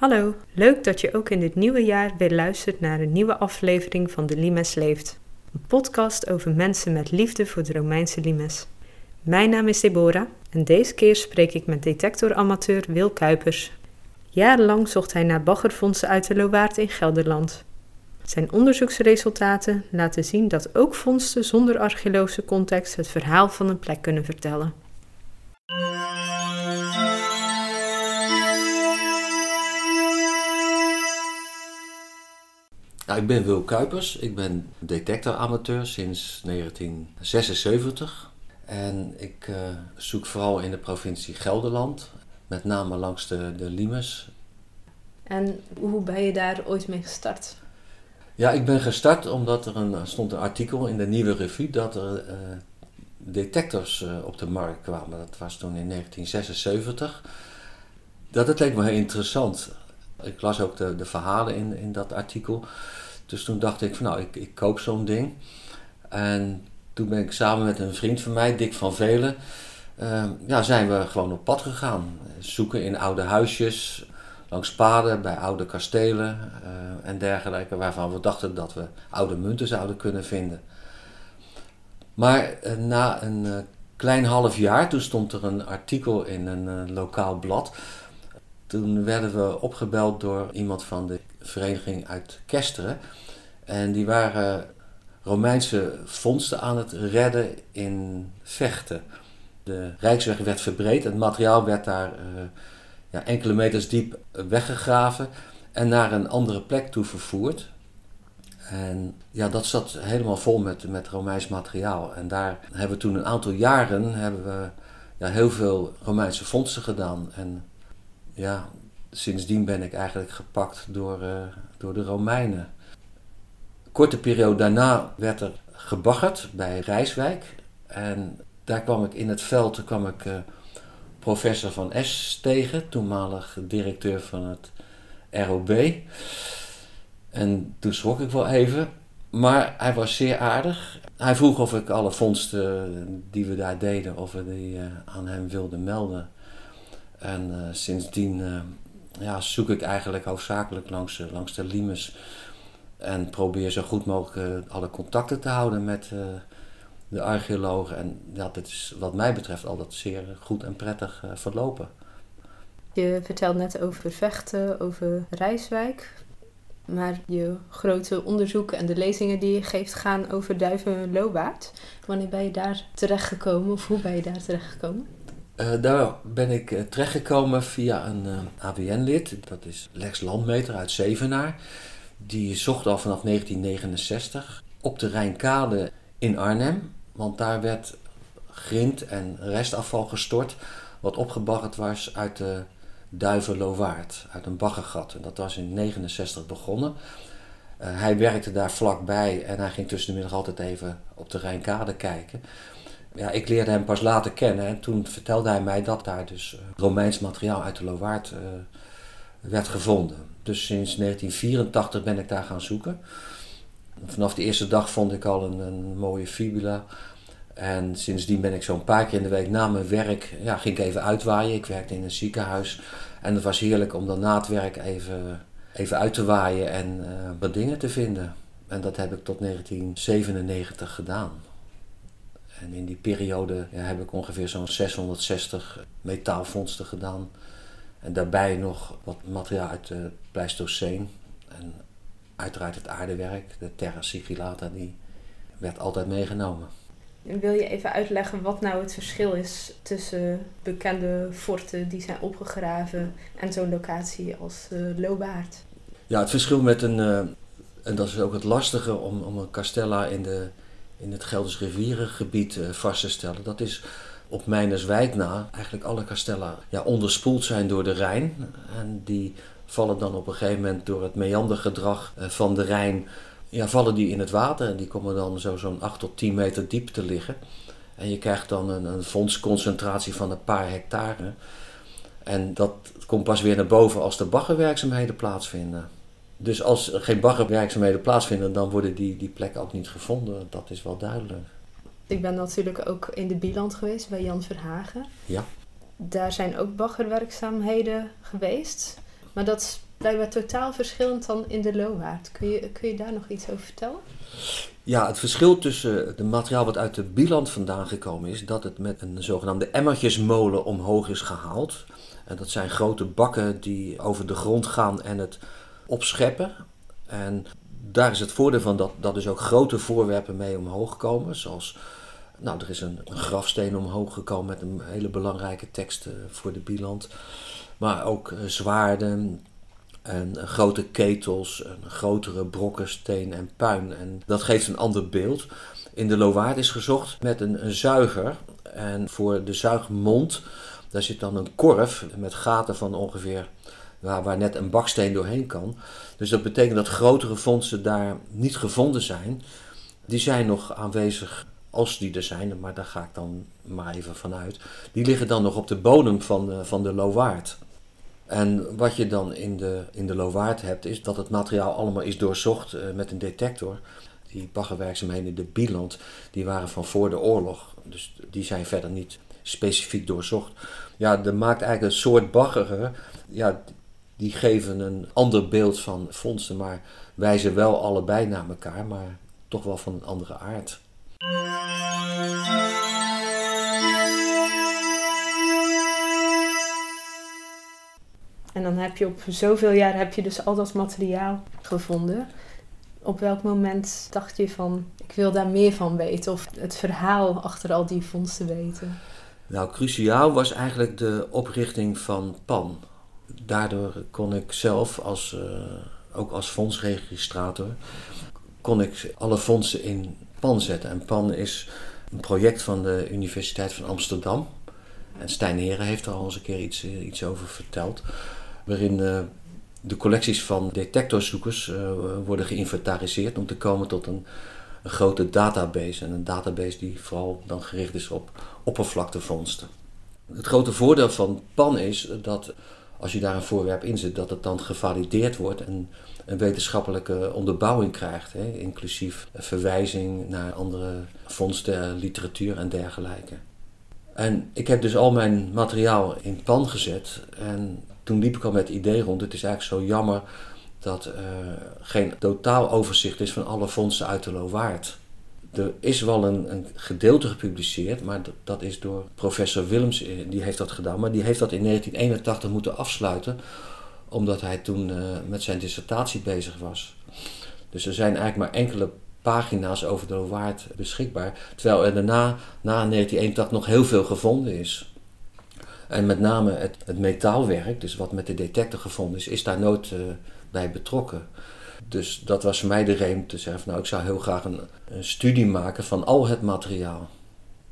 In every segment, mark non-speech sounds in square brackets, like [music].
Hallo, leuk dat je ook in dit nieuwe jaar weer luistert naar een nieuwe aflevering van De Limes Leeft. Een podcast over mensen met liefde voor de Romeinse limes. Mijn naam is Deborah en deze keer spreek ik met detectoramateur Wil Kuipers. Jarenlang zocht hij naar baggervondsten uit de Lowaard in Gelderland. Zijn onderzoeksresultaten laten zien dat ook vondsten zonder archeologische context het verhaal van een plek kunnen vertellen. Nou, ik ben Wil Kuipers. Ik ben detectoramateur sinds 1976. En ik uh, zoek vooral in de provincie Gelderland, met name langs de, de Limes. En hoe ben je daar ooit mee gestart? Ja, ik ben gestart omdat er een, stond een artikel in de Nieuwe Revue dat er uh, detectors uh, op de markt kwamen. Dat was toen in 1976. Dat het leek me heel interessant. Ik las ook de, de verhalen in, in dat artikel. Dus toen dacht ik van nou, ik, ik koop zo'n ding. En toen ben ik samen met een vriend van mij, Dick van Velen, uh, ja, zijn we gewoon op pad gegaan. Zoeken in oude huisjes, langs paden, bij oude kastelen uh, en dergelijke, waarvan we dachten dat we oude munten zouden kunnen vinden. Maar uh, na een klein half jaar, toen stond er een artikel in een lokaal blad. Toen werden we opgebeld door iemand van de vereniging uit Kesteren. En die waren Romeinse vondsten aan het redden in Vechten. De Rijksweg werd verbreed, het materiaal werd daar uh, ja, enkele meters diep weggegraven en naar een andere plek toe vervoerd. En ja, dat zat helemaal vol met, met Romeins materiaal. En daar hebben we toen een aantal jaren hebben we, ja, heel veel Romeinse vondsten gedaan. En ja, sindsdien ben ik eigenlijk gepakt door, uh, door de Romeinen. Korte periode daarna werd er gebaggerd bij Rijswijk. En daar kwam ik in het veld kwam ik, uh, professor Van S tegen, toenmalig directeur van het ROB. En toen schrok ik wel even. Maar hij was zeer aardig. Hij vroeg of ik alle vondsten die we daar deden, of we die aan hem wilden melden. En uh, sindsdien ja, zoek ik eigenlijk hoofdzakelijk langs, langs de limes. En probeer zo goed mogelijk alle contacten te houden met de archeologen. En dat is wat mij betreft altijd zeer goed en prettig verlopen. Je vertelt net over vechten, over Rijswijk. Maar je grote onderzoeken en de lezingen die je geeft gaan over Duiven-Lowaard. Wanneer ben je daar terechtgekomen of hoe ben je daar terechtgekomen? Uh, daar ben ik uh, terechtgekomen via een uh, ABN-lid. Dat is Lex Landmeter uit Zevenaar. Die zocht al vanaf 1969 op de Rijnkade in Arnhem. Want daar werd grind en restafval gestort. Wat opgebaggerd was uit de Duiven-Lowaard. Uit een baggergat. En dat was in 1969 begonnen. hij werkte daar vlakbij en hij ging tussen de middag altijd even op de Rijnkade kijken ja, ik leerde hem pas later kennen en toen vertelde hij mij dat daar dus uh, Romeins materiaal uit de Lowaard uh, werd gevonden. Dus sinds 1984 ben ik daar gaan zoeken. Vanaf de eerste dag vond ik al een, een mooie fibula. En sindsdien ben ik zo'n paar keer in de week na mijn werk, ja, ging even uitwaaien. Ik werkte in een ziekenhuis. En het was heerlijk om dan na het werk even, even uit te waaien en uh, wat dingen te vinden. En dat heb ik tot 1997 gedaan. En in die periode ja, heb ik ongeveer zo'n 660 metaalvondsten gedaan. En daarbij nog wat materiaal uit de Pleistoceen. En uiteraard het aardewerk, de terra sigillata, die werd altijd meegenomen. Wil je even uitleggen wat nou het verschil is tussen bekende forten die zijn opgegraven en zo'n locatie als uh, Lobaard? Ja, het verschil met een, uh, en dat is ook het lastige om, om een castella in de in het Gelders rivierengebied uh, vast te stellen. Dat is op Mijnerswijk na eigenlijk alle kastellen ja, onderspoeld zijn door de Rijn. En die vallen dan op een gegeven moment door het meandergedrag uh, van de Rijn, ja, vallen die in het water. En die komen dan zo zo'n 8 tot 10 meter diep te liggen. En je krijgt dan een, een fondsconcentratie van een paar hectare. En dat komt pas weer naar boven als de baggerwerkzaamheden plaatsvinden. Dus als er geen baggerwerkzaamheden plaatsvinden, dan worden die, die plekken ook niet gevonden. Dat is wel duidelijk. Ik ben natuurlijk ook in de Bieland geweest bij Jan Verhagen. Ja. Daar zijn ook baggerwerkzaamheden geweest. Maar dat Blijkbaar totaal verschillend dan in de Lowaard. Kun je, kun je daar nog iets over vertellen? Ja, het verschil tussen het materiaal wat uit de Bieland vandaan gekomen is, dat het met een zogenaamde emmertjesmolen omhoog is gehaald. En dat zijn grote bakken die over de grond gaan en het opscheppen. En daar is het voordeel van dat, dat dus ook grote voorwerpen mee omhoog komen. Zoals, nou, er is een, een grafsteen omhoog gekomen met een hele belangrijke tekst eh, voor de Bieland. Maar ook uh, zwaarden en uh, grote ketels, en grotere brokken steen en puin. En dat geeft een ander beeld. In de Lowaard is gezocht met een, een zuiger. En voor de zuigmond, daar zit dan een korf met gaten van ongeveer waar, waar net een baksteen doorheen kan. Dus dat betekent dat grotere fondsen daar niet gevonden zijn. Die zijn nog aanwezig als die er zijn, maar daar ga ik dan maar even vanuit. Die liggen dan nog op de bodem van de, van de Lowaard. En wat je dan in de, in de Lowaard hebt, is dat het materiaal allemaal is doorzocht uh, met een detector. Die baggerwerkzaamheden de Bieland, die waren van voor de oorlog. Dus die zijn verder niet specifiek doorzocht. Ja, dat maakt eigenlijk een soort baggeren. Ja, die geven een ander beeld van fondsen, maar wijzen wel allebei naar elkaar, maar toch wel van een andere aard. En dan heb je op zoveel jaar heb je dus al dat materiaal gevonden. Op welk moment dacht je van, ik wil daar meer van weten of het verhaal achter al die vondsten weten? Nou, cruciaal was eigenlijk de oprichting van PAN. Daardoor kon ik zelf, als, uh, ook als fondsregistrator, kon ik alle fondsen in PAN zetten. En PAN is een project van de Universiteit van Amsterdam. En Stijn Heren heeft er al eens een keer iets, eh, iets over verteld. Waarin uh, de collecties van detectorzoekers worden geïnventariseerd om te komen tot een, een, grote database. En een database die vooral dan gericht is op oppervlaktevondsten. Het grote voordeel van PAN is dat als je daar een voorwerp in zet, dat het dan gevalideerd wordt en een wetenschappelijke onderbouwing krijgt, hè, inclusief verwijzing naar andere vondsten, literatuur en dergelijke. En ik heb dus al mijn materiaal in pan gezet en toen liep ik al met het idee rond, het is eigenlijk zo jammer dat er geen totaal overzicht is van alle fondsen uit de Lowaard er is wel een, een, gedeelte gepubliceerd, maar dat, is door professor Willems, eh, die heeft dat gedaan. Maar die heeft dat in 1981 moeten afsluiten, omdat hij toen uh, met zijn dissertatie bezig was. Dus er zijn eigenlijk maar enkele pagina's over de Waard beschikbaar, terwijl er daarna, na 1981, nog heel veel gevonden is. En met name het, het metaalwerk, dus wat met de detector gevonden is, is daar nooit uh, bij betrokken. Dus dat was voor mij de reden te zeggen: van, Nou, ik zou heel graag een, een, studie maken van al het materiaal.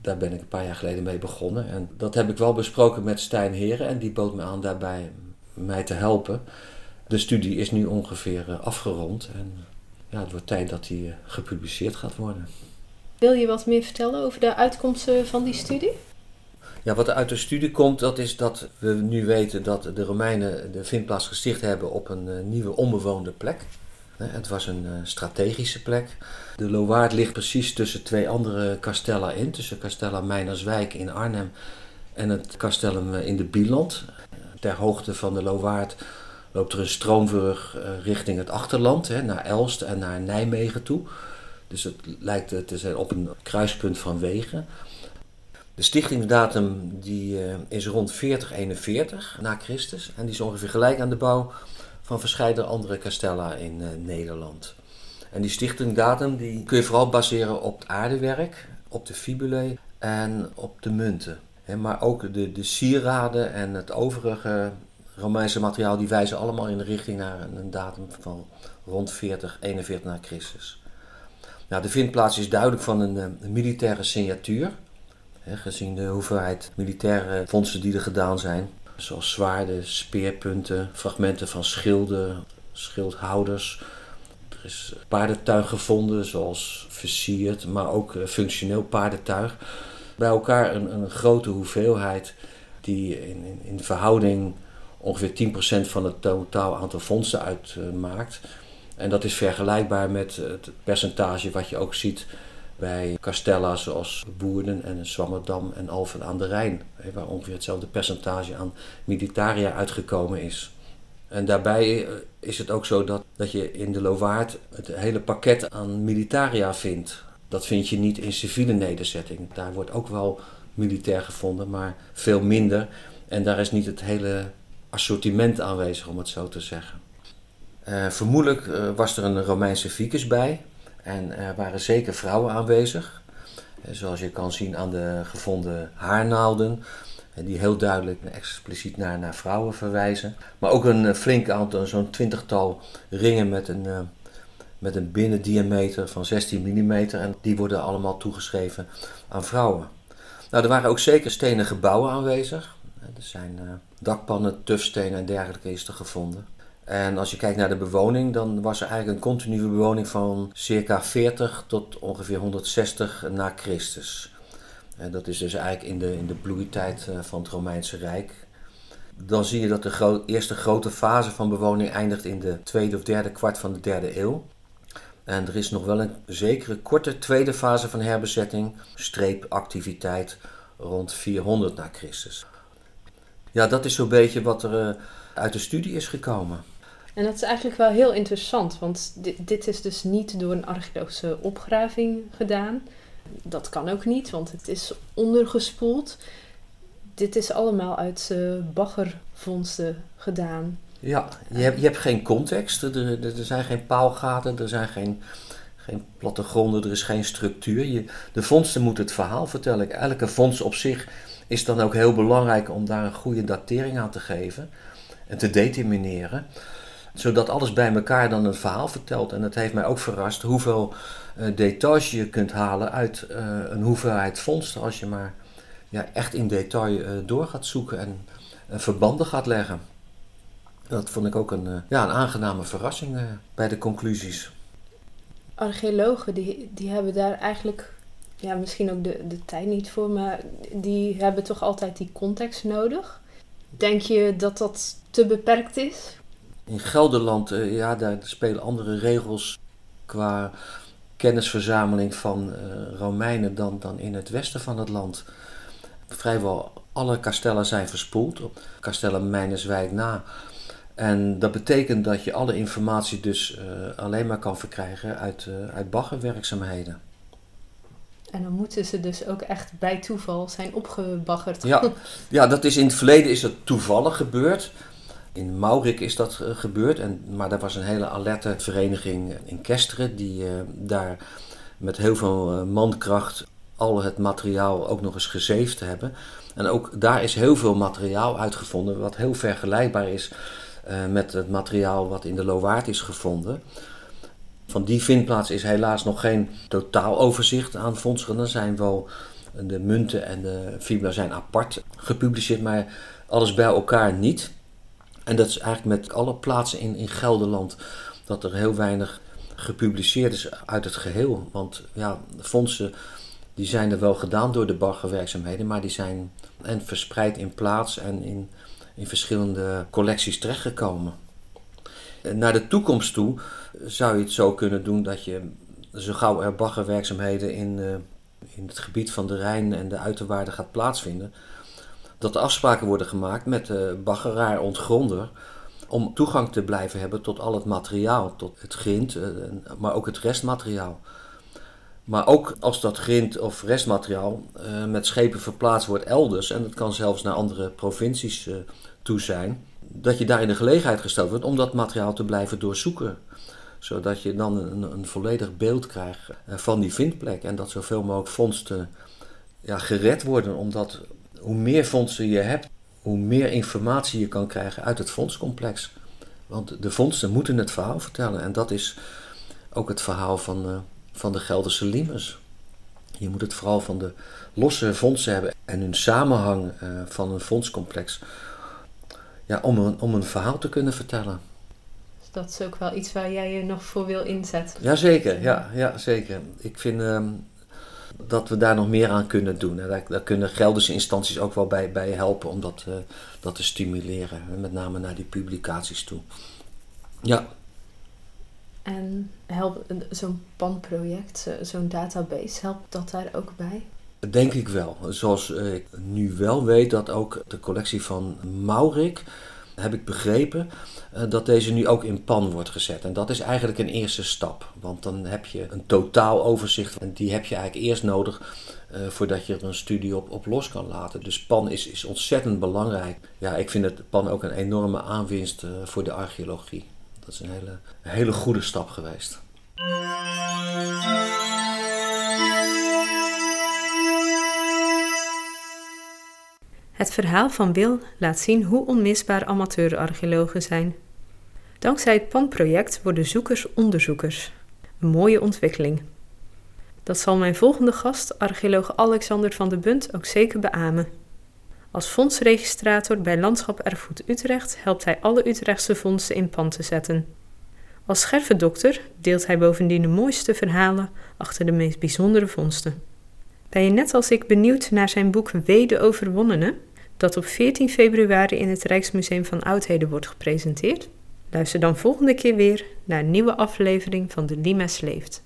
Daar ben ik een paar jaar geleden mee begonnen. En dat heb ik wel besproken met Stijn Heren en die bood me aan daarbij mij te helpen. De studie is nu ongeveer eh, afgerond en ja, het wordt tijd dat die eh, gepubliceerd gaat worden. Wil je wat meer vertellen over de uitkomsten van die studie? Ja, wat er uit de studie komt, dat is dat we nu weten dat de Romeinen de vindplaats gesticht hebben op een eh, nieuwe onbewoonde plek. Het was een eh, strategische plek. De Lowaard ligt precies tussen twee andere castella in. Tussen Castella Meinerswijk in Arnhem en het castellum eh, in de Bieland. Ter hoogte van de Lowaard loopt er een stroombrug eh, richting het achterland, naar Elst en naar Nijmegen toe. Dus het lijkt te zijn op een kruispunt van wegen. De stichtingsdatum die, is rond 4041 na Christus en die is ongeveer gelijk aan de bouw van verschillende andere castella in uh, Nederland. En die stichtingdatum die kun je vooral baseren op het aardewerk, op de fibulae en op de munten. maar ook de, de sieraden en het overige Romeinse materiaal die wijzen allemaal in de richting naar een datum van rond 40, 41 na Christus. Nou, de vindplaats is duidelijk van een, eh, militaire signatuur. gezien de hoeveelheid militaire fondsen die er gedaan zijn. Zoals zwaarden, speerpunten, fragmenten van schilden, schildhouders. Er is paardentuig gevonden, zoals versierd, maar ook eh, functioneel paardentuig. Bij elkaar een, een grote hoeveelheid die in, in, in verhouding ongeveer 10% van het totaal aantal fondsen uitmaakt. En dat is vergelijkbaar met het percentage wat je ook ziet bij castella zoals Woerden en Zwammerdam en Alphen aan de Rijn, waar ongeveer hetzelfde percentage aan militaria uitgekomen is. En daarbij is het ook zo dat, dat je in de Lowaard het hele pakket aan militaria vindt. Dat vind je niet in civiele nederzetting. Daar wordt ook wel militair gevonden, maar veel minder. En daar is niet het hele assortiment aanwezig, om het zo te zeggen. Uh, vermoedelijk uh, was er een Romeinse vicus bij en er waren zeker vrouwen aanwezig. Uh, zoals je kan zien aan de gevonden haarnaalden, die heel duidelijk en expliciet naar, naar vrouwen verwijzen. Maar ook een flink aantal, zo'n twintigtal ringen met een, met een binnendiameter van 16 mm en die worden allemaal toegeschreven aan vrouwen. Nou, er waren ook zeker stenen gebouwen aanwezig. Er zijn dakpannen, tufstenen en dergelijke is gevonden. En als je kijkt naar de bewoning, dan was er eigenlijk een continue bewoning van circa 40 tot ongeveer 160 na Christus. En dat is dus eigenlijk in de, in de bloeitijd eh, van het Romeinse Rijk. Dan zie je dat de eerste grote fase van bewoning eindigt in de tweede of derde kwart van de derde eeuw. En er is nog wel een zekere korte tweede fase van herbezetting, streepactiviteit rond 400 na Christus. Ja, dat is zo'n beetje wat er uh, uit de studie is gekomen. En dat is eigenlijk wel heel interessant, want dit, dit is dus niet door een archeologische opgraving gedaan. Dat kan ook niet, want het is ondergespoeld. Dit is allemaal uit uh, baggervondsten gedaan. Ja, je hebt, je hebt geen context, er, er, zijn geen paalgaten, er zijn geen, geen plattegronden, er is geen structuur. Je, de vondsten moeten het verhaal vertellen. Elke vondst op zich is dan ook heel belangrijk om daar een goede datering aan te geven en te determineren zodat alles bij elkaar dan een verhaal vertelt. En het heeft mij ook verrast hoeveel uh, details je kunt halen uit uh, een hoeveelheid vondsten. Als je maar ja, echt in detail uh, door gaat zoeken en verbanden gaat leggen. Dat vond ik ook een, ja, een aangename verrassing bij de conclusies. Archeologen die, die hebben daar eigenlijk ja, misschien ook de, de tijd niet voor, maar die hebben toch altijd die context nodig. Denk je dat dat te beperkt is? In Gelderland, uh, ja, daar spelen andere regels qua kennisverzameling van uh, Romeinen dan, dan in het westen van het land. Vrijwel alle kastellen zijn verspoeld, op kastellen Mijnerswijk na. En dat betekent dat je alle informatie dus uh, alleen maar kan verkrijgen uit, uit baggerwerkzaamheden. En dan moeten ze dus ook echt bij toeval zijn opgebaggerd. Ja, [laughs] ja dat is in het verleden is dat toevallig gebeurd. In Maurik is dat eh, gebeurd, en, maar daar was een hele alerte vereniging in Kesteren die uh, daar met heel veel uh, mankracht al het materiaal ook nog eens gezeefd hebben. En ook daar is heel veel materiaal uitgevonden wat heel vergelijkbaar is met het materiaal wat in de Lowaard is gevonden. Van die vindplaats is helaas nog geen totaaloverzicht aan vondsten. Er zijn wel de munten en de fibula zijn apart gepubliceerd, maar alles bij elkaar niet. En dat is eigenlijk met alle plaatsen in, in Gelderland dat er heel weinig gepubliceerd is uit het geheel. Want ja, fondsen die zijn er wel gedaan door de baggerwerkzaamheden, maar die zijn en verspreid in plaats en in, in verschillende collecties terechtgekomen. Naar de toekomst toe zou je het zo kunnen doen dat je zo gauw er baggerwerkzaamheden in, uh, in het gebied van de Rijn en de uiterwaarden gaat plaatsvinden, dat er afspraken worden gemaakt met de baggeraar ontgronder om toegang te blijven hebben tot al het materiaal, tot het grind, eh, maar ook het restmateriaal. Maar ook als dat grind of restmateriaal uh, met schepen verplaatst wordt elders, en dat kan zelfs naar andere provincies uh, toe zijn, dat je daar in de gelegenheid gesteld wordt om dat materiaal te blijven doorzoeken. Zodat je dan een, een volledig beeld krijgt van die vindplek en dat zoveel mogelijk vondsten ja, gered worden, omdat hoe meer fondsen je hebt, hoe meer informatie je kan krijgen uit het fondscomplex. Want de fondsen moeten het verhaal vertellen. En dat is ook het verhaal van, uh, van de Gelderse Limes. Je moet het vooral van de losse fondsen hebben en hun samenhang uh, van een fondscomplex. Ja, om een, om een verhaal te kunnen vertellen. Dus dat is ook wel iets waar jij je nog voor wil inzetten. Jazeker, ja, ja zeker. Ik vind uh, dat we daar nog meer aan kunnen doen. En daar, daar kunnen Gelderse instanties ook wel bij, bij helpen om dat, uh, dat te stimuleren. Met name naar die publicaties toe. Ja. En helpt zo'n PAN-project, zo'n database, helpt dat daar ook bij? Denk ik wel. Zoals ik nu wel weet dat ook de collectie van Maurik heb ik begrepen eh, dat deze nu ook in pan wordt gezet. En dat is eigenlijk een eerste stap. Want dan heb je een totaal overzicht. En die heb je eigenlijk eerst nodig uh, voordat je er een studie op, op los kan laten. Dus pan is, is ontzettend belangrijk. Ja, ik vind het pan ook een enorme aanwinst uh, voor de archeologie. Dat is een hele, een hele goede stap geweest. Het verhaal van Wil laat zien hoe onmisbaar amateurarcheologen zijn. Dankzij het PAN-project worden zoekers onderzoekers. Een mooie ontwikkeling. Dat zal mijn volgende gast, archeoloog Alexander van de Bunt, ook zeker beamen. Als fondsregistrator bij Landschap Erfgoed Utrecht helpt hij alle Utrechtse fondsen in pan te zetten. Als schervendokter deelt hij bovendien de mooiste verhalen achter de meest bijzondere vondsten. Ben je net als ik benieuwd naar zijn boek Wede Overwonnene, dat op 14 februari in het Rijksmuseum van Oudheden wordt gepresenteerd? Luister dan volgende keer weer naar een nieuwe aflevering van De Limes Leeft.